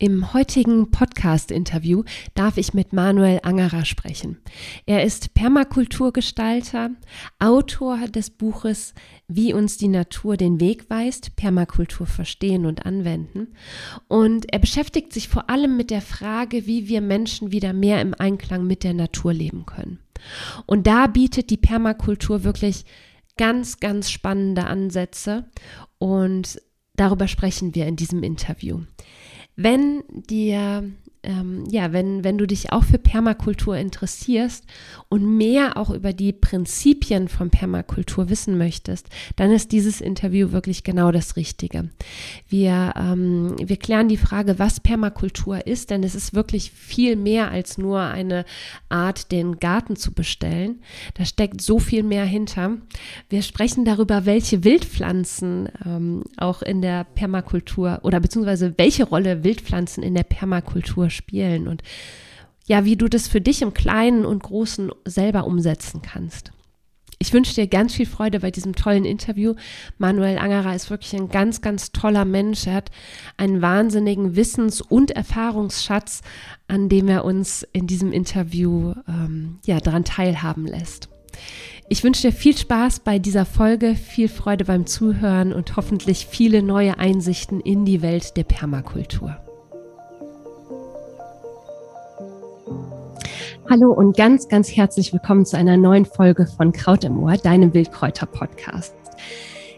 Im heutigen Podcast-Interview darf ich mit Manuel Angerer sprechen. Er ist Permakulturgestalter, Autor des Buches Wie uns die Natur den Weg weist, Permakultur verstehen und anwenden. Und er beschäftigt sich vor allem mit der Frage, wie wir Menschen wieder mehr im Einklang mit der Natur leben können. Und da bietet die Permakultur wirklich ganz, ganz spannende Ansätze und darüber sprechen wir in diesem Interview. Wenn dir ähm, ja, wenn, wenn du dich auch für Permakultur interessierst und mehr auch über die Prinzipien von Permakultur wissen möchtest, dann ist dieses Interview wirklich genau das Richtige. Wir, ähm, wir klären die Frage, was Permakultur ist, denn es ist wirklich viel mehr als nur eine Art, den Garten zu bestellen. Da steckt so viel mehr hinter. Wir sprechen darüber, welche Wildpflanzen ähm, auch in der Permakultur oder beziehungsweise welche Rolle Wildpflanzen in der Permakultur spielen und ja, wie du das für dich im Kleinen und Großen selber umsetzen kannst. Ich wünsche dir ganz viel Freude bei diesem tollen Interview. Manuel Angerer ist wirklich ein ganz, ganz toller Mensch. Er hat einen wahnsinnigen Wissens- und Erfahrungsschatz, an dem er uns in diesem Interview ähm, ja, daran teilhaben lässt. Ich wünsche dir viel Spaß bei dieser Folge, viel Freude beim Zuhören und hoffentlich viele neue Einsichten in die Welt der Permakultur. Hallo und ganz, ganz herzlich willkommen zu einer neuen Folge von Kraut im Ohr, deinem Wildkräuter-Podcast.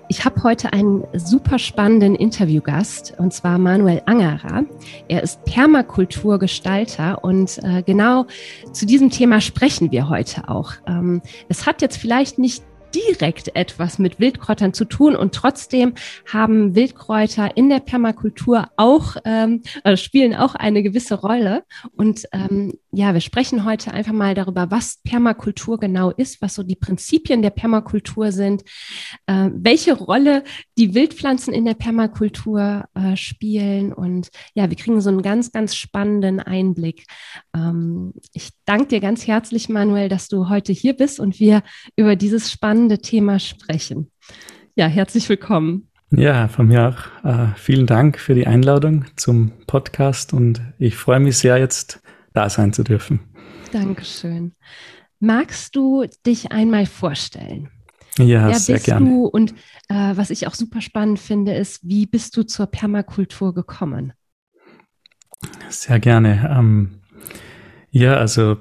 Ich habe heute einen super spannenden Interviewgast und zwar Manuel Angerer. Er ist Permakulturgestalter und äh, genau zu diesem Thema sprechen wir heute auch. Ähm, es hat jetzt vielleicht nicht direkt etwas mit Wildkräutern zu tun und trotzdem haben Wildkräuter in der Permakultur auch, ähm, also spielen auch eine gewisse Rolle. Und ähm, ja, wir sprechen heute einfach mal darüber, was Permakultur genau ist, was so die Prinzipien der Permakultur sind, äh, welche Rolle die Wildpflanzen in der Permakultur äh, spielen. Und ja, wir kriegen so einen ganz, ganz spannenden Einblick. Ähm, ich danke dir ganz herzlich, Manuel, dass du heute hier bist und wir über dieses spannende Thema sprechen. Ja, herzlich willkommen. Ja, von mir auch äh, vielen Dank für die Einladung zum Podcast und ich freue mich sehr, jetzt da sein zu dürfen. Dankeschön. Magst du dich einmal vorstellen? Ja, Wer sehr bist gerne. Du? Und äh, was ich auch super spannend finde, ist, wie bist du zur Permakultur gekommen? Sehr gerne. Ähm, ja, also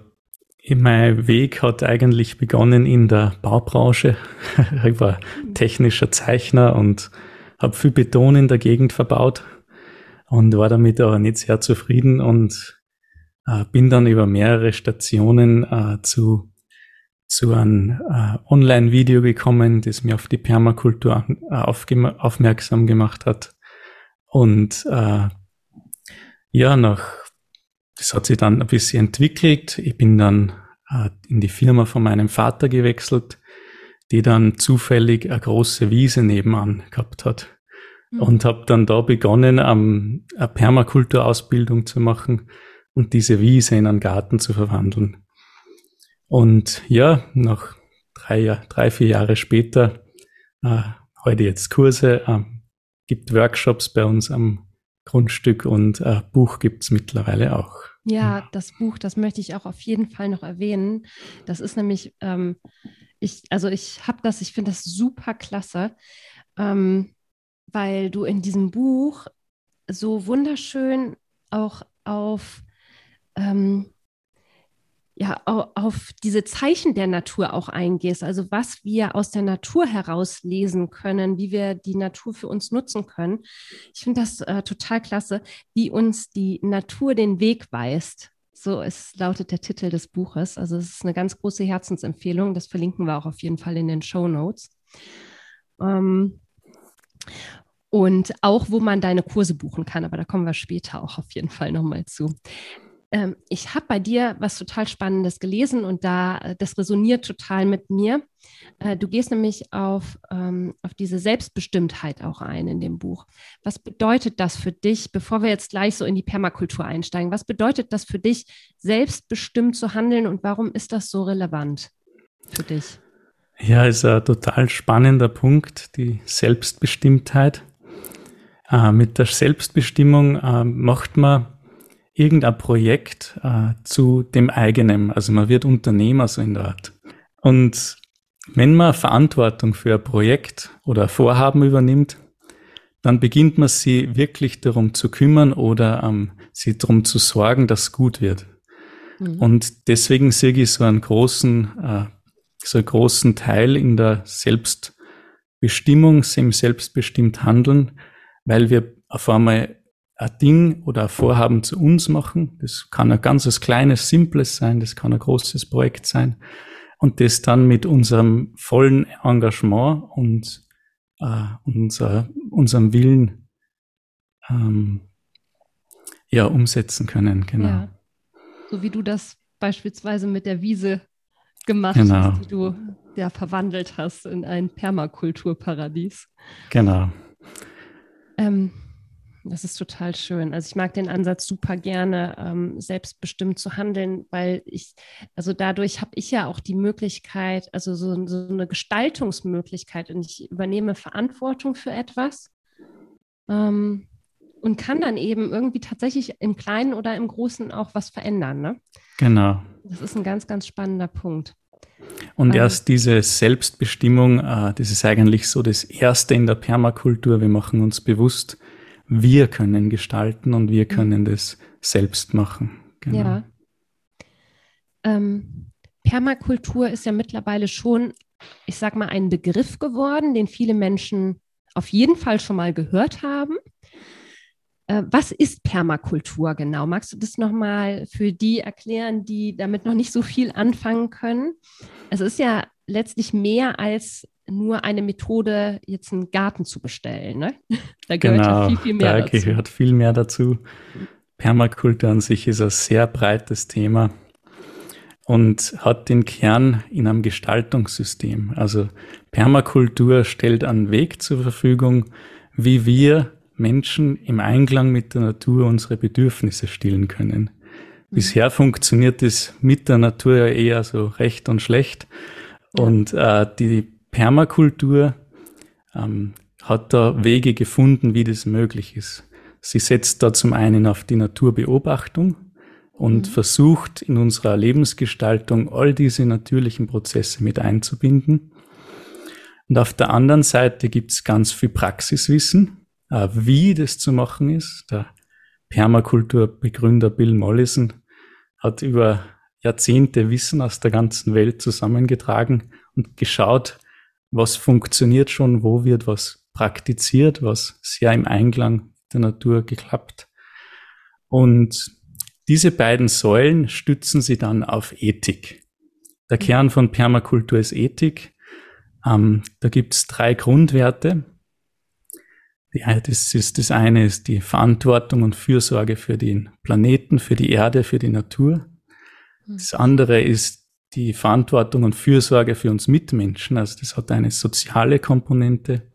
mein Weg hat eigentlich begonnen in der Baubranche. ich war technischer Zeichner und habe viel Beton in der Gegend verbaut und war damit aber nicht sehr zufrieden und äh, bin dann über mehrere Stationen äh, zu, zu einem äh, Online-Video gekommen, das mir auf die Permakultur äh, aufmerksam gemacht hat. Und äh, ja, nach, das hat sich dann ein bisschen entwickelt. Ich bin dann äh, in die Firma von meinem Vater gewechselt, die dann zufällig eine große Wiese nebenan gehabt hat. Mhm. Und habe dann da begonnen, um, eine Permakulturausbildung zu machen und diese Wiese in einen Garten zu verwandeln. Und ja, nach drei, drei vier Jahre später, äh, heute jetzt Kurse, äh, gibt Workshops bei uns am Grundstück und äh, Buch gibt's mittlerweile auch. Ja, das Buch, das möchte ich auch auf jeden Fall noch erwähnen. Das ist nämlich, ähm, ich, also ich habe das, ich finde das super klasse, ähm, weil du in diesem Buch so wunderschön auch auf ähm, ja, auf diese Zeichen der Natur auch eingehst, also was wir aus der Natur heraus lesen können, wie wir die Natur für uns nutzen können. Ich finde das äh, total klasse, wie uns die Natur den Weg weist. So ist, lautet der Titel des Buches. Also es ist eine ganz große Herzensempfehlung. Das verlinken wir auch auf jeden Fall in den Show Notes. Ähm, und auch, wo man deine Kurse buchen kann, aber da kommen wir später auch auf jeden Fall nochmal zu ähm, ich habe bei dir was total Spannendes gelesen und da, äh, das resoniert total mit mir. Äh, du gehst nämlich auf, ähm, auf diese Selbstbestimmtheit auch ein in dem Buch. Was bedeutet das für dich, bevor wir jetzt gleich so in die Permakultur einsteigen, was bedeutet das für dich, selbstbestimmt zu handeln und warum ist das so relevant für dich? Ja, ist ein total spannender Punkt, die Selbstbestimmtheit. Äh, mit der Selbstbestimmung äh, macht man irgendein Projekt äh, zu dem eigenen. Also man wird Unternehmer so in der Art. Und wenn man Verantwortung für ein Projekt oder ein Vorhaben übernimmt, dann beginnt man sich wirklich darum zu kümmern oder ähm, sich darum zu sorgen, dass es gut wird. Mhm. Und deswegen sehe ich so einen großen, äh, so einen großen Teil in der Selbstbestimmung, im selbstbestimmt Handeln, weil wir auf einmal ein Ding oder ein Vorhaben zu uns machen. Das kann ein ganzes kleines, simples sein, das kann ein großes Projekt sein. Und das dann mit unserem vollen Engagement und äh, unser, unserem Willen ähm, ja, umsetzen können. Genau. Ja. So wie du das beispielsweise mit der Wiese gemacht genau. hast, die du ja verwandelt hast in ein Permakulturparadies. Genau. Ähm, das ist total schön. Also ich mag den Ansatz super gerne, ähm, selbstbestimmt zu handeln, weil ich, also dadurch habe ich ja auch die Möglichkeit, also so, so, eine Gestaltungsmöglichkeit und ich übernehme Verantwortung für etwas ähm, und kann dann eben irgendwie tatsächlich im Kleinen oder im Großen auch was verändern. Ne? Genau. Das ist ein ganz, ganz spannender Punkt. Und ähm, erst diese Selbstbestimmung, äh, das ist eigentlich so das Erste in der Permakultur. Wir machen uns bewusst, wir können gestalten und wir können mhm. das selbst machen. Genau. Ja. Ähm, Permakultur ist ja mittlerweile schon, ich sag mal, ein Begriff geworden, den viele Menschen auf jeden Fall schon mal gehört haben. Äh, was ist Permakultur genau? Magst du das nochmal für die erklären, die damit noch nicht so viel anfangen können? Es ist ja letztlich mehr als nur eine Methode, jetzt einen Garten zu bestellen. Ne? Da gehört genau, ja viel, viel mehr da dazu. Da gehört viel mehr dazu. Permakultur an sich ist ein sehr breites Thema und hat den Kern in einem Gestaltungssystem. Also Permakultur stellt einen Weg zur Verfügung, wie wir Menschen im Einklang mit der Natur unsere Bedürfnisse stillen können. Mhm. Bisher funktioniert es mit der Natur ja eher so recht und schlecht. Und äh, die Permakultur ähm, hat da Wege gefunden, wie das möglich ist. Sie setzt da zum einen auf die Naturbeobachtung und mhm. versucht in unserer Lebensgestaltung all diese natürlichen Prozesse mit einzubinden. Und auf der anderen Seite gibt es ganz viel Praxiswissen, äh, wie das zu machen ist. Der Permakulturbegründer Bill Mollison hat über Jahrzehnte Wissen aus der ganzen Welt zusammengetragen und geschaut, was funktioniert schon, wo wird was praktiziert, was sehr im Einklang mit der Natur geklappt. Und diese beiden Säulen stützen sie dann auf Ethik. Der Kern von Permakultur ist Ethik. Ähm, da gibt es drei Grundwerte. Das, ist, das eine ist die Verantwortung und Fürsorge für den Planeten, für die Erde, für die Natur. Das andere ist die Verantwortung und Fürsorge für uns Mitmenschen. Also das hat eine soziale Komponente.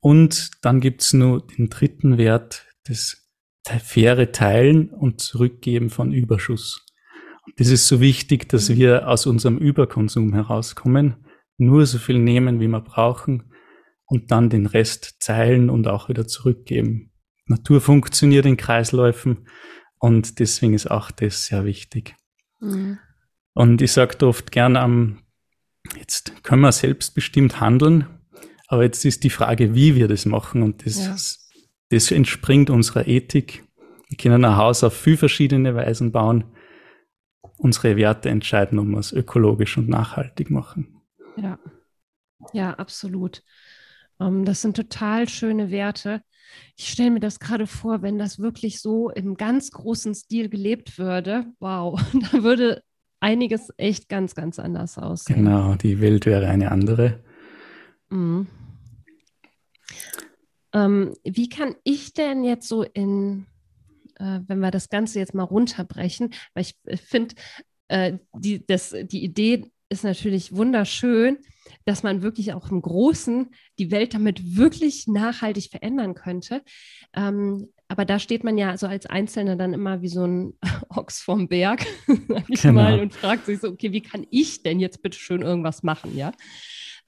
Und dann gibt's nur den dritten Wert, das faire Teilen und Zurückgeben von Überschuss. Und das ist so wichtig, dass mhm. wir aus unserem Überkonsum herauskommen, nur so viel nehmen, wie wir brauchen und dann den Rest teilen und auch wieder zurückgeben. Natur funktioniert in Kreisläufen und deswegen ist auch das sehr wichtig. Mhm. Und ich sage oft gern, ähm, jetzt können wir selbstbestimmt handeln, aber jetzt ist die Frage, wie wir das machen. Und das, ja. das entspringt unserer Ethik. Wir können ein Haus auf viel verschiedene Weisen bauen. Unsere Werte entscheiden, ob wir es ökologisch und nachhaltig machen. Ja, ja, absolut. Um, ähm, das sind total schöne Werte. Ich stelle mir das gerade vor, wenn das wirklich so im ganz großen Stil gelebt würde. Wow, da würde einiges echt ganz, ganz anders aussehen. Genau, die Welt wäre eine andere. Mhm. Ähm, wie kann ich denn jetzt so in, äh, wenn wir das Ganze jetzt mal runterbrechen, weil ich äh, finde, äh, die, die Idee ist natürlich wunderschön, dass man wirklich auch im Großen die Welt damit wirklich nachhaltig verändern könnte. Ähm, aber da steht man ja so als Einzelner dann immer wie so ein Ochs vom Berg, sag ich genau. mal, und fragt sich so, okay, wie kann ich denn jetzt bitte schön irgendwas machen, ja?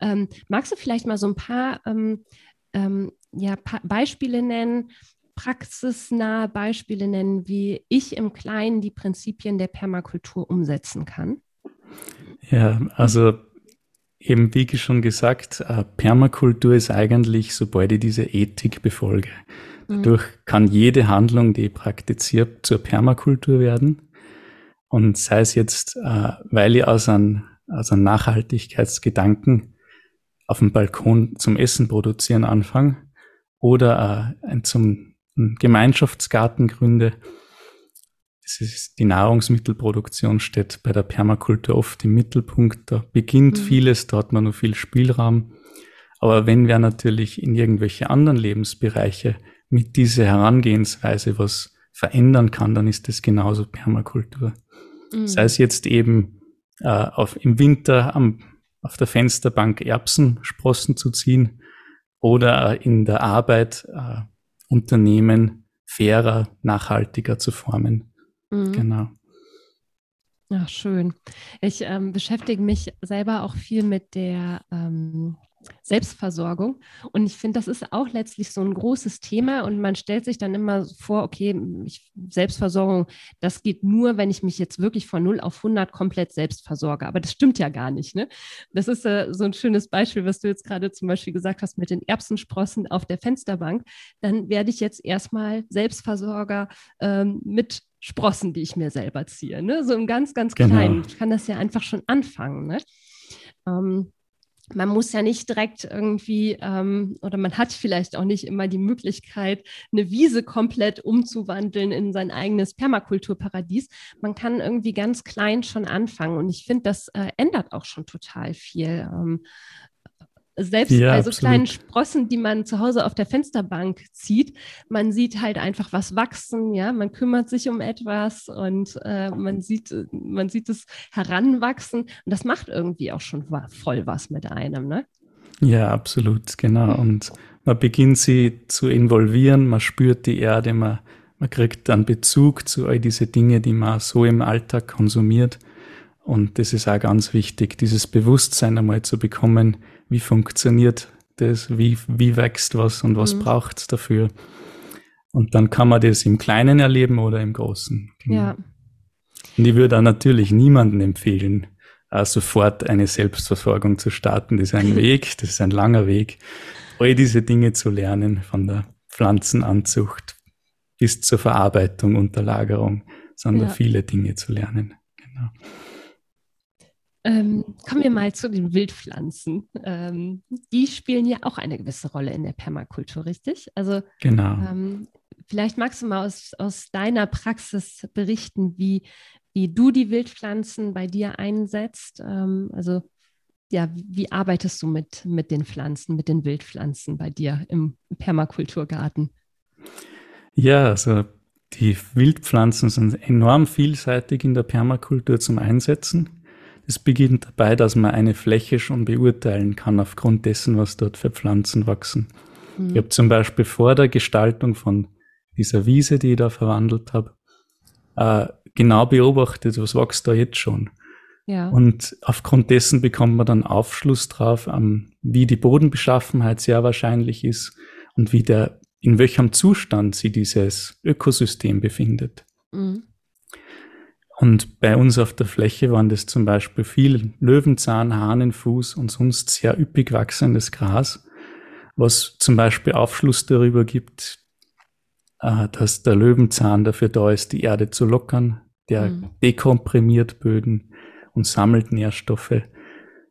Ähm, magst du vielleicht mal so ein paar ähm, ähm, ja, Beispiele nennen, praxisnahe Beispiele nennen, wie ich im Kleinen die Prinzipien der Permakultur umsetzen kann? Ja, also eben wie schon gesagt, äh, Permakultur ist eigentlich, sobald ich diese Ethik befolge. Mhm. Dadurch kann jede Handlung, die ich praktiziere, zur Permakultur werden. Und sei es jetzt, äh, weil ich aus einem, aus einem Nachhaltigkeitsgedanken auf dem Balkon zum Essen produzieren anfange oder äh, zum Gemeinschaftsgarten gründe. Das ist die Nahrungsmittelproduktion steht bei der Permakultur oft im Mittelpunkt. Da beginnt mhm. vieles, da hat man noch viel Spielraum. Aber wenn wer natürlich in irgendwelche anderen Lebensbereiche mit dieser Herangehensweise was verändern kann, dann ist das genauso Permakultur. Mhm. Sei es jetzt eben äh, auf, im Winter am, auf der Fensterbank Erbsensprossen zu ziehen oder äh, in der Arbeit äh, Unternehmen fairer, nachhaltiger zu formen. Mhm. Genau. Ach, schön. Ich ähm, beschäftige mich selber auch viel mit der ähm, Selbstversorgung. Und ich finde, das ist auch letztlich so ein großes Thema. Und man stellt sich dann immer vor, okay, ich, Selbstversorgung, das geht nur, wenn ich mich jetzt wirklich von 0 auf 100 komplett selbst versorge. Aber das stimmt ja gar nicht. Ne? Das ist äh, so ein schönes Beispiel, was du jetzt gerade zum Beispiel gesagt hast mit den Erbsensprossen auf der Fensterbank. Dann werde ich jetzt erstmal Selbstversorger ähm, mit Sprossen, die ich mir selber ziehe. Ne? So im ganz, ganz genau. kleinen. Ich kann das ja einfach schon anfangen. Ne? Ähm, man muss ja nicht direkt irgendwie ähm, oder man hat vielleicht auch nicht immer die Möglichkeit, eine Wiese komplett umzuwandeln in sein eigenes Permakulturparadies. Man kann irgendwie ganz klein schon anfangen und ich finde, das äh, ändert auch schon total viel. Ähm, selbst ja, bei so absolut. kleinen Sprossen, die man zu Hause auf der Fensterbank zieht, man sieht halt einfach was wachsen, ja, man kümmert sich um etwas und äh, man sieht, man sieht es heranwachsen und das macht irgendwie auch schon voll was mit einem, ne? Ja, absolut, genau. Und man beginnt sie zu involvieren, man spürt die Erde, man, man kriegt dann Bezug zu all diese Dinge, die man so im Alltag konsumiert. Und das ist auch ganz wichtig, dieses Bewusstsein einmal zu bekommen, wie funktioniert das, wie, wie wächst was und was mhm. braucht es dafür. Und dann kann man das im Kleinen erleben oder im Großen. Genau. Ja. Und ich würde auch natürlich niemandem empfehlen, äh, sofort eine Selbstversorgung zu starten. Das ist ein Weg, das ist ein langer Weg, all diese Dinge zu lernen, von der Pflanzenanzucht bis zur Verarbeitung und der Lagerung, sondern ja. viele Dinge zu lernen. Genau. Ähm, kommen wir mal zu den Wildpflanzen. Ähm, die spielen ja auch eine gewisse Rolle in der Permakultur, richtig? Also genau. Ähm, vielleicht magst du mal aus, aus deiner Praxis berichten, wie, wie du die Wildpflanzen bei dir einsetzt. Ähm, also ja, wie arbeitest du mit, mit den Pflanzen, mit den Wildpflanzen bei dir im Permakulturgarten? Ja, also die Wildpflanzen sind enorm vielseitig in der Permakultur zum Einsetzen. Es beginnt dabei, dass man eine Fläche schon beurteilen kann aufgrund dessen, was dort für Pflanzen wachsen. Mhm. Ich habe zum Beispiel vor der Gestaltung von dieser Wiese, die ich da verwandelt habe, äh, genau beobachtet, was wächst da jetzt schon. Ja. Und aufgrund dessen bekommt man dann Aufschluss drauf, ähm, wie die Bodenbeschaffenheit sehr wahrscheinlich ist und wie der, in welchem Zustand sie dieses Ökosystem befindet. Mhm. Und bei uns auf der Fläche waren das zum Beispiel viel Löwenzahn, Hahnenfuß und sonst sehr üppig wachsendes Gras, was zum Beispiel Aufschluss darüber gibt, äh, dass der Löwenzahn dafür da ist, die Erde zu lockern. Der mhm. dekomprimiert Böden und sammelt Nährstoffe.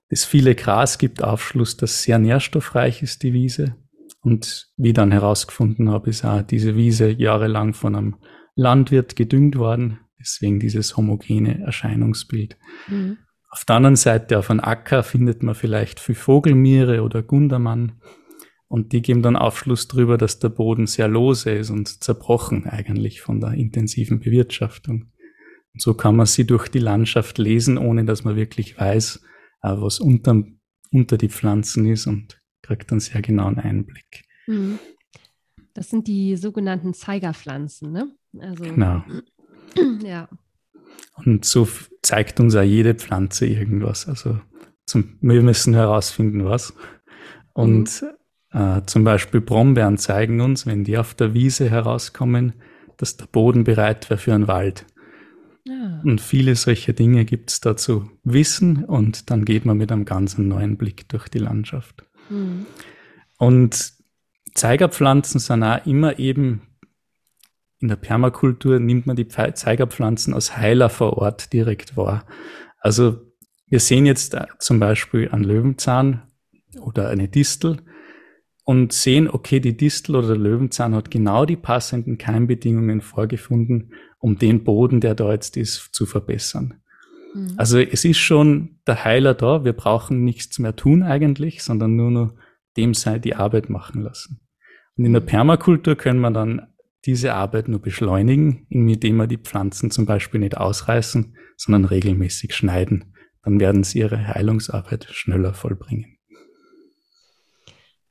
Das viele Gras gibt Aufschluss, dass sehr nährstoffreich ist, die Wiese. Und wie dann herausgefunden habe, ist auch diese Wiese jahrelang von einem Landwirt gedüngt worden, Deswegen dieses homogene Erscheinungsbild. Mhm. Auf der anderen Seite auf einem Acker findet man vielleicht viel Vogelmiere oder Gundermann. Und die geben dann Aufschluss darüber, dass der Boden sehr lose ist und zerbrochen eigentlich von der intensiven Bewirtschaftung. Und so kann man sie durch die Landschaft lesen, ohne dass man wirklich weiß, äh, was unter, unter die Pflanzen ist und kriegt dann sehr genauen Einblick. Mhm. Das sind die sogenannten Zeigerpflanzen, ne? Also, genau. Ja. Und so zeigt uns auch jede Pflanze irgendwas. Also zum, wir müssen herausfinden, was. Und mhm. Äh, zum Beispiel Brombeeren zeigen uns, wenn die auf der Wiese herauskommen, dass der Boden bereit wäre für einen Wald. Ja. Und viele solche Dinge gibt es da zu wissen und dann geht man mit einem ganz neuen Blick durch die Landschaft. Mhm. Und Zeigerpflanzen sind auch immer eben in der Permakultur nimmt man die Zeigerpflanzen als Heiler vor Ort direkt wahr. Also wir sehen jetzt zum Beispiel einen Löwenzahn oder eine Distel und sehen, okay, die Distel oder der Löwenzahn hat genau die passenden Keimbedingungen vorgefunden, um den Boden, der da jetzt ist, zu verbessern. Mhm. Also es ist schon der Heiler da. Wir brauchen nichts mehr tun eigentlich, sondern nur noch dem sei die Arbeit machen lassen. Und in der Permakultur können wir dann diese Arbeit nur beschleunigen, indem wir die Pflanzen zum Beispiel nicht ausreißen, sondern regelmäßig schneiden. Dann werden sie ihre Heilungsarbeit schneller vollbringen.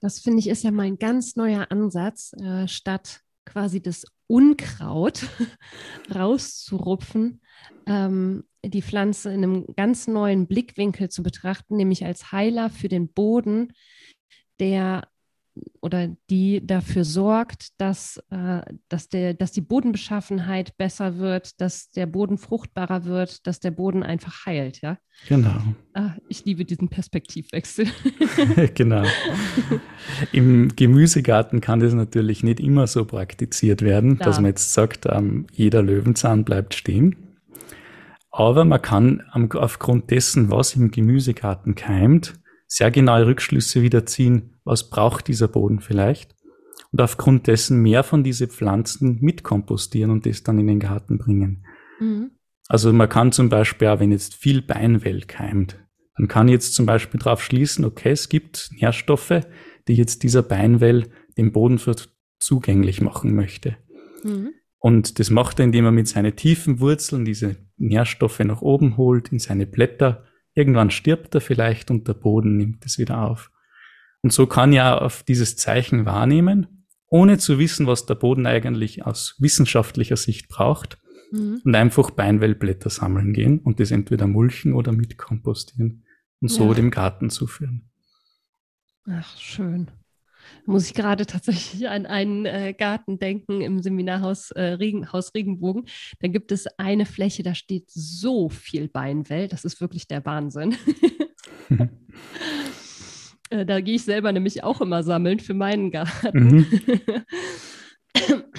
Das finde ich ist ja mein ganz neuer Ansatz, äh, statt quasi das Unkraut rauszurupfen, ähm, die Pflanze in einem ganz neuen Blickwinkel zu betrachten, nämlich als Heiler für den Boden, der oder die dafür sorgt, dass, äh, dass, der, dass die Bodenbeschaffenheit besser wird, dass der Boden fruchtbarer wird, dass der Boden einfach heilt, ja? Genau. Ah, ich liebe diesen Perspektivwechsel. genau. Im Gemüsegarten kann das natürlich nicht immer so praktiziert werden, da. dass man jetzt sagt, ähm, jeder Löwenzahn bleibt stehen. Aber man kann aufgrund dessen, was im Gemüsegarten keimt, sehr genaue Rückschlüsse wieder ziehen, was braucht dieser Boden vielleicht und aufgrund dessen mehr von diese Pflanzen mitkompostieren und das dann in den Garten bringen. Mhm. Also man kann zum Beispiel auch, wenn jetzt viel Beinwell keimt, dann kann ich jetzt zum Beispiel darauf schließen, okay, es gibt Nährstoffe, die jetzt dieser Beinwell dem Boden für zugänglich machen möchte. Mhm. Und das macht er, indem er mit seinen tiefen Wurzeln diese Nährstoffe nach oben holt, in seine Blätter Irgendwann stirbt er vielleicht und der Boden nimmt es wieder auf. Und so kann ja auf dieses Zeichen wahrnehmen, ohne zu wissen, was der Boden eigentlich aus wissenschaftlicher Sicht braucht mhm. und einfach Beinwellblätter sammeln gehen und das entweder mulchen oder mitkompostieren und so ja. dem Garten zuführen. Ach, schön muss ich gerade tatsächlich an einen äh, Garten denken im Seminarhaus äh, Regen, Haus Regenbogen. Da gibt es eine Fläche, da steht so viel Beinwell. Das ist wirklich der Wahnsinn. äh, da gehe ich selber nämlich auch immer sammeln für meinen Garten. Mhm.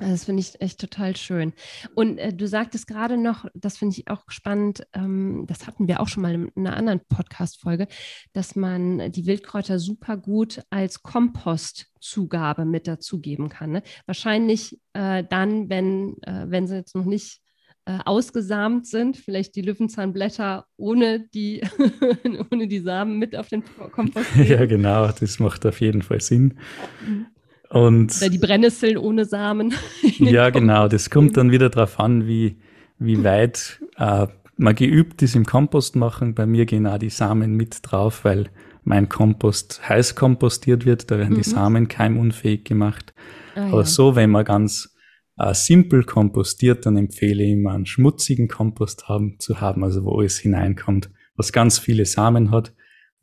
Also das finde ich echt total schön. Und äh, du sagtest gerade noch, das finde ich auch spannend, ähm, das hatten wir auch schon mal in einer anderen Podcast-Folge, dass man die Wildkräuter super gut als Kompostzugabe mit dazugeben kann. Ne? Wahrscheinlich äh, dann, wenn, äh, wenn sie jetzt noch nicht äh, ausgesamt sind, vielleicht die Löwenzahnblätter ohne die, ohne die Samen mit auf den Kompost. Ja, genau, das macht auf jeden Fall Sinn. Mhm. Und Oder die Brennnesseln ohne Samen. ja, genau. Das kommt dann wieder darauf an, wie, wie weit äh, man geübt ist im Kompost machen. Bei mir gehen auch die Samen mit drauf, weil mein Kompost heiß kompostiert wird. Da werden mhm. die Samen keimunfähig gemacht. Ah, Aber ja. so, wenn man ganz äh, simpel kompostiert, dann empfehle ich immer einen schmutzigen Kompost haben, zu haben, also wo es hineinkommt, was ganz viele Samen hat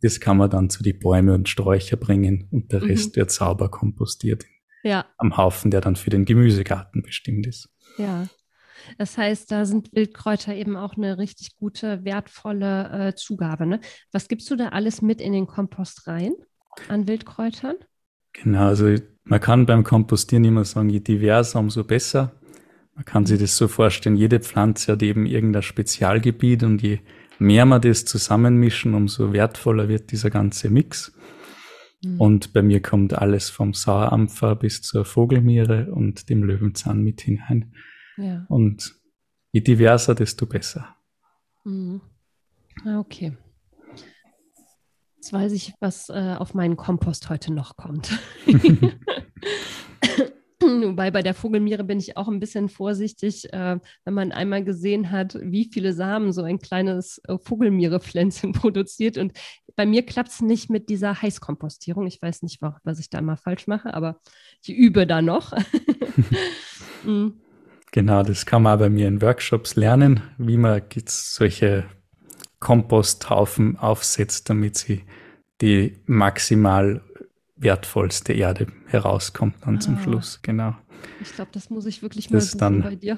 das kann man dann zu die Bäume und Sträucher bringen und der Rest mhm. wird sauber kompostiert ja. am Haufen, der dann für den Gemüsegarten bestimmt ist. Ja. Das heißt, da sind Wildkräuter eben auch eine richtig gute, wertvolle äh, Zugabe. Ne? Was gibst du da alles mit in den Kompost rein an Wildkräutern? Genau, also man kann beim Kompostieren immer sagen, je diverser, umso besser. Man kann sich das so vorstellen, jede Pflanze hat eben irgendein Spezialgebiet und je mehr wir das zusammenmischen, umso wertvoller wird dieser ganze Mix. Mhm. Und bei mir kommt alles vom Sauerampfer bis zur Vogelmiere und dem Löwenzahn mit hinein. Ja. Und je diverser, desto besser. Mhm. Ah, okay. Jetzt weiß ich, was äh, auf meinen Kompost heute noch kommt. Wobei bei der Vogelmiere bin ich auch ein bisschen vorsichtig, äh, wenn man einmal gesehen hat, wie viele Samen so ein kleines äh, Vogelmierepflänzchen produziert. Und bei mir klappt es nicht mit dieser Heißkompostierung. Ich weiß nicht, was ich da immer falsch mache, aber ich übe da noch. mhm. Genau, das kann man bei mir in Workshops lernen, wie man solche Komposthaufen aufsetzt, damit sie die maximal wertvollste Erde herauskommt dann ah. zum Schluss, genau. Ich glaube, das muss ich wirklich mal dann, bei dir.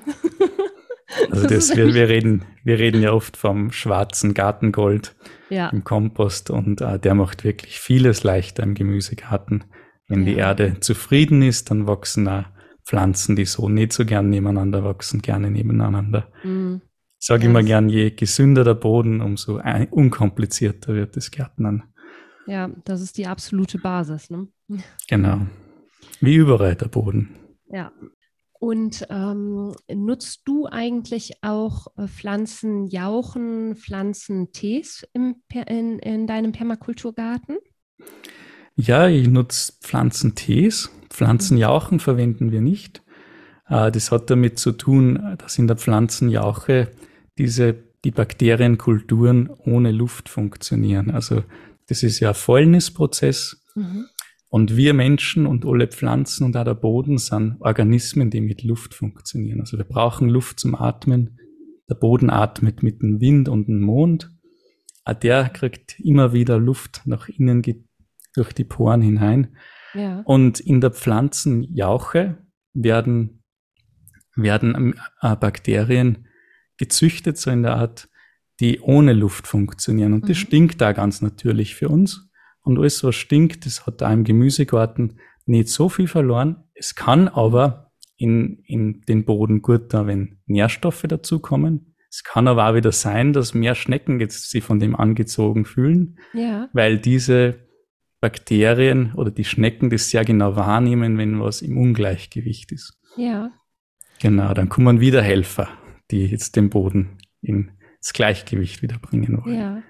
also das, das wir, wir, reden, wir reden ja oft vom schwarzen Gartengold ja. im Kompost und äh, der macht wirklich vieles leichter im Gemüsegarten. Wenn ja. die Erde zufrieden ist, dann wachsen auch Pflanzen, die so nicht so gern nebeneinander wachsen, gerne nebeneinander. Mhm. Ich sage ja, immer gern, je gesünder der Boden, umso unkomplizierter wird das Gärtnern. Ja, das ist die absolute Basis. Ne? Genau. Wie überall der Boden. Ja. Und ähm, nutzt du eigentlich auch äh, Pflanzenjauchen, Pflanzentees im, in, in deinem Permakulturgarten? Ja, ich nutze Pflanzentees. Pflanzenjauchen mhm. verwenden wir nicht. Äh, das hat damit zu tun, dass in der Pflanzenjauche diese, die Bakterienkulturen ohne Luft funktionieren. Also das ist ja ein Fäulnisprozess. Mhm. Und wir Menschen und alle Pflanzen und auch der Boden sind Organismen, die mit Luft funktionieren. Also wir brauchen Luft zum Atmen. Der Boden atmet mit dem Wind und dem Mond. Auch der kriegt immer wieder Luft nach innen durch die Poren hinein. Ja. Und in der Pflanzenjauche werden, werden äh, Bakterien gezüchtet, so in der Art, die ohne Luft funktionieren. Und mhm. das stinkt da ganz natürlich für uns. Und alles, was stinkt, das hat da im Gemüsegarten nicht so viel verloren. Es kann aber in, in den Boden gut da, wenn Nährstoffe dazukommen. Es kann aber auch wieder sein, dass mehr Schnecken jetzt sich von dem angezogen fühlen, ja. weil diese Bakterien oder die Schnecken das sehr genau wahrnehmen, wenn was im Ungleichgewicht ist. Ja. Genau, dann kommen wieder Helfer, die jetzt den Boden ins Gleichgewicht wieder bringen wollen. Ja.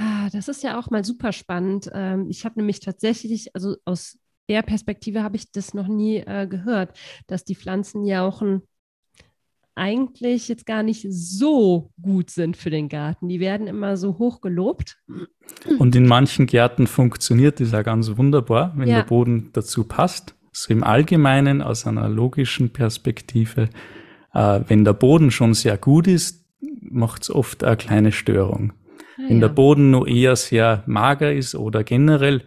Ah, das ist ja auch mal super spannend. Ähm, ich habe nämlich tatsächlich, also aus der Perspektive habe ich das noch nie äh, gehört, dass die Pflanzenjauchen eigentlich jetzt gar nicht so gut sind für den Garten. Die werden immer so hoch gelobt. Und in manchen Gärten funktioniert das ja ganz wunderbar, wenn ja. der Boden dazu passt. So im Allgemeinen aus einer logischen Perspektive. Äh, wenn der Boden schon sehr gut ist, macht es oft eine kleine Störung. Ah, wenn ja. der Boden nur eher sehr mager ist oder generell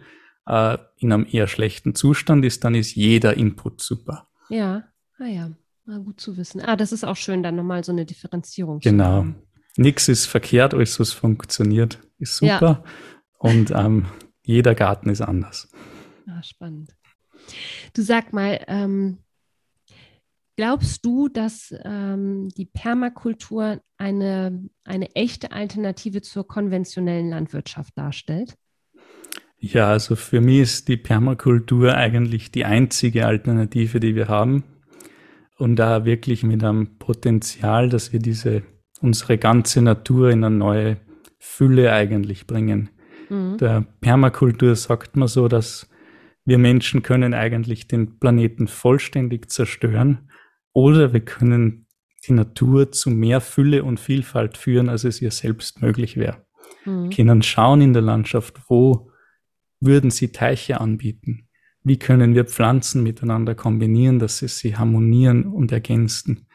äh, in einem eher schlechten Zustand ist, dann ist jeder Input super. Ja, ah ja. Na, gut zu wissen. Ah, das ist auch schön, dann nochmal so eine Differenzierung genau. Nichts ist verkehrt, alles, was funktioniert, ist super. Ja. Und ähm, jeder Garten ist anders. Ah, spannend. Du sag mal, ähm, glaubst du, dass ähm, die Permakultur eine, eine echte Alternative zur konventionellen Landwirtschaft darstellt? Ja, also für mich ist die Permakultur eigentlich die einzige Alternative, die wir haben und da wirklich mit einem Potenzial, dass wir diese unsere ganze Natur in eine neue Fülle eigentlich bringen. Mhm. Der Permakultur sagt man so, dass wir Menschen können eigentlich den Planeten vollständig zerstören oder wir können die Natur zu mehr Fülle und Vielfalt führen, als es ihr selbst möglich wäre. Mhm. Können schauen in der Landschaft, wo würden sie Teiche anbieten? wie können wir Pflanzen miteinander kombinieren, dass sie sie harmonieren und ergänzen.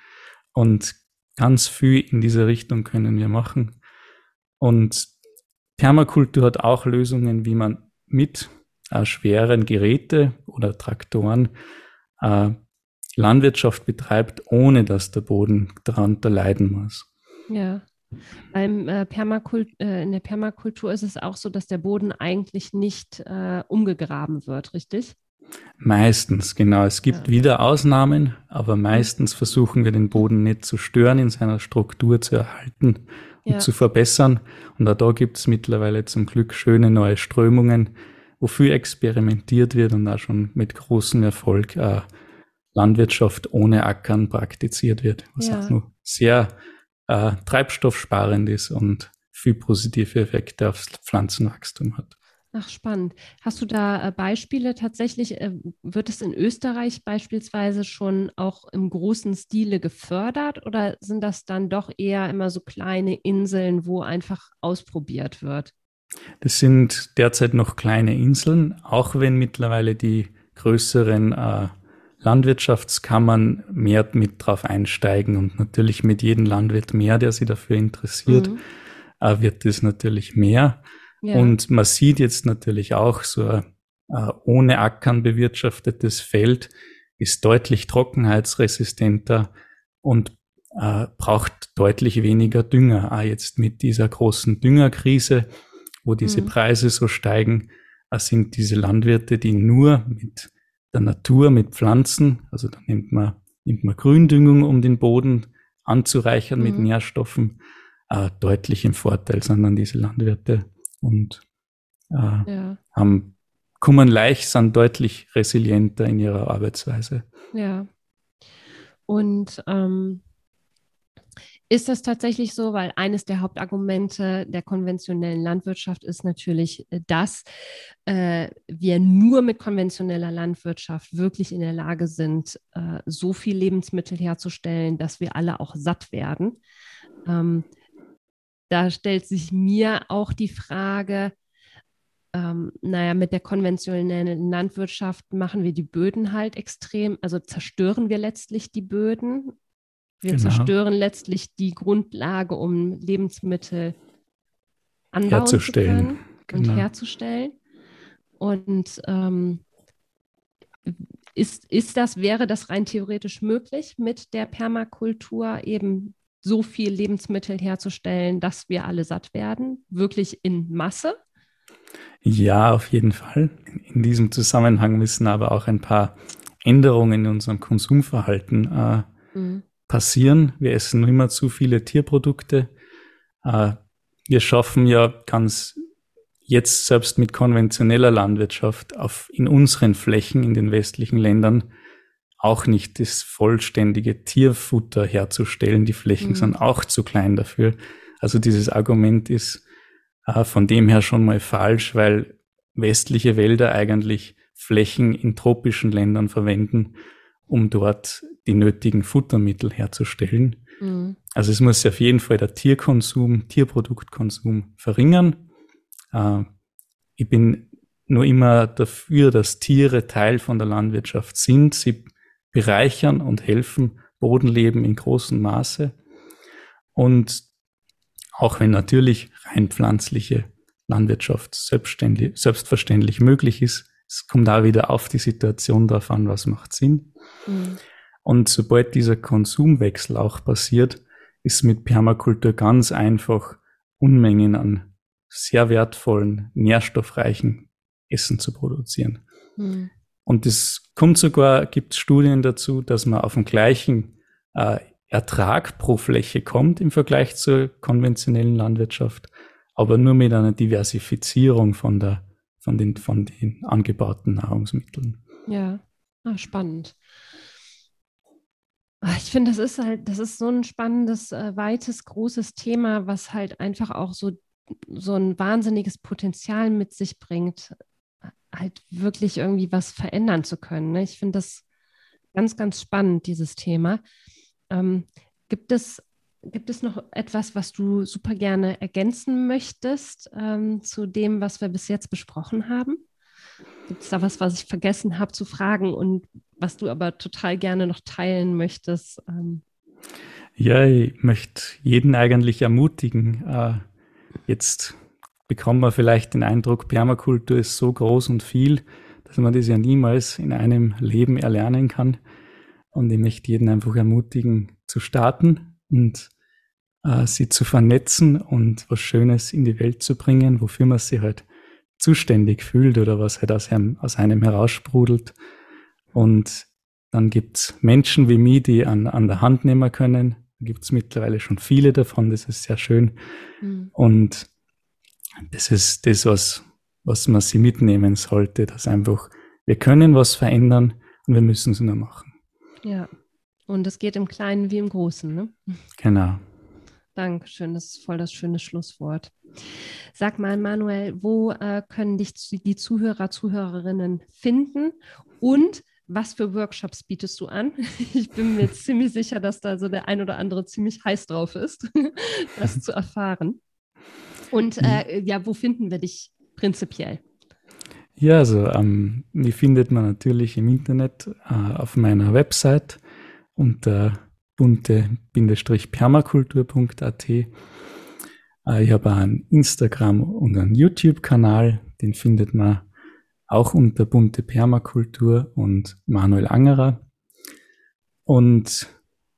Und ganz viel in diese Richtung können wir machen. Und Permakultur hat auch Lösungen, wie man mit äh, schweren Geräte oder Traktoren äh, Landwirtschaft betreibt, ohne dass der Boden darunter leiden muss. Ja. Beim, äh, Permakult, äh, in der Permakultur ist es auch so, dass der Boden eigentlich nicht äh, umgegraben wird, richtig? Meistens, genau. Es gibt ja. wieder Ausnahmen, aber meistens versuchen wir den Boden nicht zu stören, in seiner Struktur zu erhalten und ja. zu verbessern. Und auch da gibt es mittlerweile zum Glück schöne neue Strömungen, wofür experimentiert wird und auch schon mit großem Erfolg äh, Landwirtschaft ohne Ackern praktiziert wird, was ja. auch nur sehr äh, treibstoffsparend ist und viel positive Effekte aufs Pflanzenwachstum hat. Ach, spannend. Hast du da äh, Beispiele tatsächlich? Äh, wird es in Österreich beispielsweise schon auch im großen Stile gefördert oder sind das dann doch eher immer so kleine Inseln, wo einfach ausprobiert wird? Das sind derzeit noch kleine Inseln, auch wenn mittlerweile die größeren äh, Landwirtschaftskammern mehr mit drauf einsteigen und natürlich mit jedem Landwirt mehr, der sich dafür interessiert, mhm. äh, wird es natürlich mehr. Ja. Und man sieht jetzt natürlich auch so äh, ohne Ackern bewirtschaftetes Feld ist deutlich trockenheitsresistenter und äh, braucht deutlich weniger Dünger. Auch jetzt mit dieser großen Düngerkrise, wo diese mhm. Preise so steigen, äh, sind diese Landwirte, die nur mit der Natur, mit Pflanzen, also da nimmt man, nimmt man Gründüngung, um den Boden anzureichern mhm. mit Nährstoffen, äh, deutlich im Vorteil, sondern diese Landwirte und äh, ja. haben kommen leicht, sind deutlich resilienter in ihrer Arbeitsweise. Ja. Und ähm, ist das tatsächlich so, weil eines der Hauptargumente der konventionellen Landwirtschaft ist natürlich, äh, dass äh, wir nur mit konventioneller Landwirtschaft wirklich in der Lage sind, äh, so viel Lebensmittel herzustellen, dass wir alle auch satt werden. Ähm, da stellt sich mir auch die Frage, ähm, naja, mit der konventionellen Landwirtschaft machen wir die Böden halt extrem, also zerstören wir letztlich die Böden. Wir genau. zerstören letztlich die Grundlage, um Lebensmittel anbauen herzustellen. zu können genau. und herzustellen. Und ähm, ist, ist das, wäre das rein theoretisch möglich, mit der Permakultur eben so viel Lebensmittel herzustellen, dass wir alle satt werden, wirklich in Masse? Ja, auf jeden Fall. In diesem Zusammenhang müssen aber auch ein paar Änderungen in unserem Konsumverhalten äh, mhm. Passieren. Wir essen immer zu viele Tierprodukte. Äh, wir schaffen ja ganz jetzt selbst mit konventioneller Landwirtschaft auf, in unseren Flächen in den westlichen Ländern auch nicht das vollständige Tierfutter herzustellen. Die Flächen mhm. sind auch zu klein dafür. Also dieses Argument ist äh, von dem her schon mal falsch, weil westliche Wälder eigentlich Flächen in tropischen Ländern verwenden, um dort die nötigen Futtermittel herzustellen. Mhm. Also es muss auf jeden Fall der Tierkonsum, Tierproduktkonsum verringern. Äh, ich bin nur immer dafür, dass Tiere Teil von der Landwirtschaft sind. Sie bereichern und helfen Bodenleben in großem Maße. Und auch wenn natürlich rein pflanzliche Landwirtschaft selbstverständlich möglich ist, es kommt da wieder auf die Situation drauf an, was macht Sinn. Mhm. Und sobald dieser Konsumwechsel auch passiert, ist mit Permakultur ganz einfach Unmengen an sehr wertvollen, nährstoffreichen Essen zu produzieren. Mhm. Und es kommt sogar, gibt Studien dazu, dass man auf dem gleichen äh, Ertrag pro Fläche kommt im Vergleich zur konventionellen Landwirtschaft, aber nur mit einer Diversifizierung von der, von den, von den angebauten Nahrungsmitteln. Ja, ah, spannend. Ah, ich finde, das ist halt, das ist so ein spannendes, äh, weites, großes Thema, was halt einfach auch so, so ein wahnsinniges Potenzial mit sich bringt, halt wirklich irgendwie was verändern zu können. Ne? Ich finde das ganz, ganz spannend, dieses Thema. Ähm, gibt, es, gibt es noch etwas, was du super gerne ergänzen möchtest ähm, zu dem, was wir bis jetzt besprochen haben? Gibt es da was, was ich vergessen habe zu fragen und was du aber total gerne noch teilen möchtest? Ähm? Ja, ich möchte jeden eigentlich ermutigen. Äh, jetzt bekommt man vielleicht den Eindruck, Permakultur ist so groß und viel, dass man das ja niemals in einem Leben erlernen kann. Und ich möchte jeden einfach ermutigen, zu starten und äh, sie zu vernetzen und was Schönes in die Welt zu bringen, wofür man sich halt zuständig fühlt oder was halt aus einem, aus einem heraussprudelt. Und dann gibt's Menschen wie mich, die an, an der Hand nehmen können. Da gibt's mittlerweile schon viele davon, das ist sehr schön. Mhm. Und das ist das, was, was man sie mitnehmen sollte, dass einfach, wir können was verändern und wir müssen es nur machen. Ja, und es geht im Kleinen wie im Großen, ne? Genau. Dankeschön, das ist voll das schöne Schlusswort. Sag mal, Manuel, wo äh, können dich die Zuhörer, Zuhörerinnen finden und was für Workshops bietest du an? Ich bin mir ziemlich sicher, dass da so der ein oder andere ziemlich heiß drauf ist, das zu erfahren. Und äh, ja, wo finden wir dich prinzipiell? Ja, also ähm, die findet man natürlich im Internet äh, auf meiner Website unter bunte-permakultur.at. Äh, ich habe einen Instagram- und einen YouTube-Kanal, den findet man auch unter Bunte Permakultur und Manuel Angerer. Und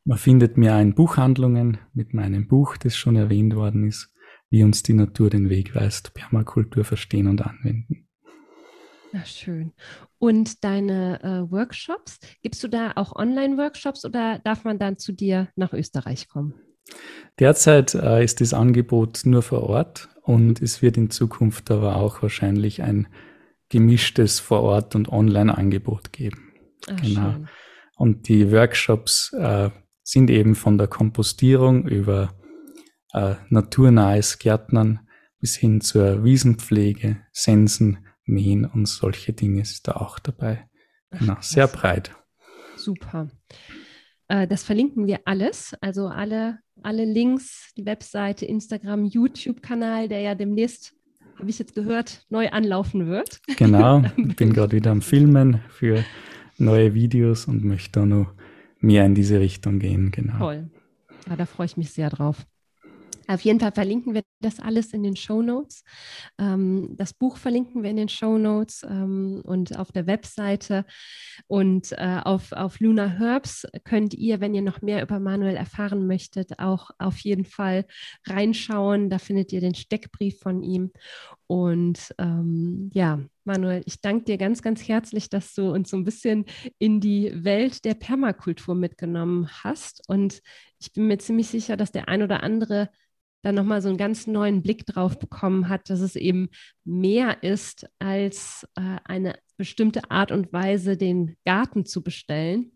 man findet mir in Buchhandlungen mit meinem Buch, das schon erwähnt worden ist, wie uns die Natur den Weg weist, Permakultur verstehen und anwenden. Ja, schön. Und deine äh, Workshops, gibst du da auch Online-Workshops oder darf man dann zu dir nach Österreich kommen? Derzeit äh, ist das Angebot nur vor Ort und es wird in Zukunft aber auch wahrscheinlich ein gemischtes Vor Ort und Online-Angebot geben. Ach, genau. Schön. Und die Workshops äh, sind eben von der Kompostierung über äh, naturnahes Gärtnern bis hin zur Wiesenpflege, Sensen, Mähen und solche Dinge ist da auch dabei. Genau, sehr breit. Super. Äh, das verlinken wir alles, also alle, alle Links, die Webseite, Instagram, YouTube-Kanal, der ja demnächst, habe ich jetzt gehört, neu anlaufen wird. Genau, ich bin gerade wieder am Filmen für neue Videos und möchte da noch mehr in diese Richtung gehen. Genau. Toll. Ja, da freue ich mich sehr drauf. Auf jeden Fall verlinken wir das alles in den Show Notes. Ähm, das Buch verlinken wir in den Show Notes ähm, und auf der Webseite. Und äh, auf, auf Luna Herbs könnt ihr, wenn ihr noch mehr über Manuel erfahren möchtet, auch auf jeden Fall reinschauen. Da findet ihr den Steckbrief von ihm. Und ähm, ja, Manuel, ich danke dir ganz, ganz herzlich, dass du uns so ein bisschen in die Welt der Permakultur mitgenommen hast. Und ich bin mir ziemlich sicher, dass der ein oder andere dann nochmal so einen ganz neuen Blick drauf bekommen hat, dass es eben mehr ist als äh, eine bestimmte Art und Weise, den Garten zu bestellen.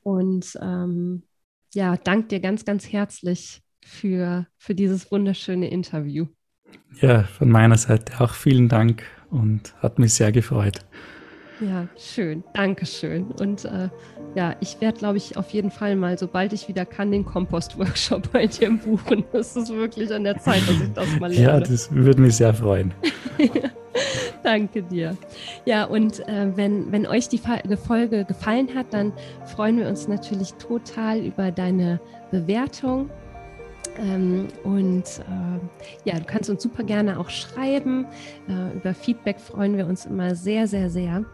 Und ähm, ja, danke dir ganz, ganz herzlich für, für dieses wunderschöne Interview. Ja, von meiner Seite auch vielen Dank und hat mich sehr gefreut. Ja, schön. Dankeschön. Und äh, ja, ich werde, glaube ich, auf jeden Fall mal, sobald ich wieder kann, den Kompost-Workshop bei dir buchen. Das ist wirklich an der Zeit, dass ich das mal lerne. Ja, das würde mich sehr freuen. Danke dir. Ja, und äh, wenn, wenn euch die Folge gefallen hat, dann freuen wir uns natürlich total über deine Bewertung ähm, und äh, ja, du kannst uns super gerne auch schreiben. Äh, über Feedback freuen wir uns immer sehr, sehr, sehr.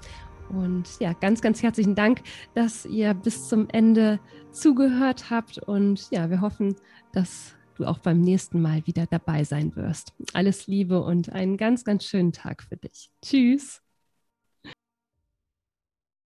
Und ja, ganz, ganz herzlichen Dank, dass ihr bis zum Ende zugehört habt. Und ja, wir hoffen, dass du auch beim nächsten Mal wieder dabei sein wirst. Alles Liebe und einen ganz, ganz schönen Tag für dich. Tschüss.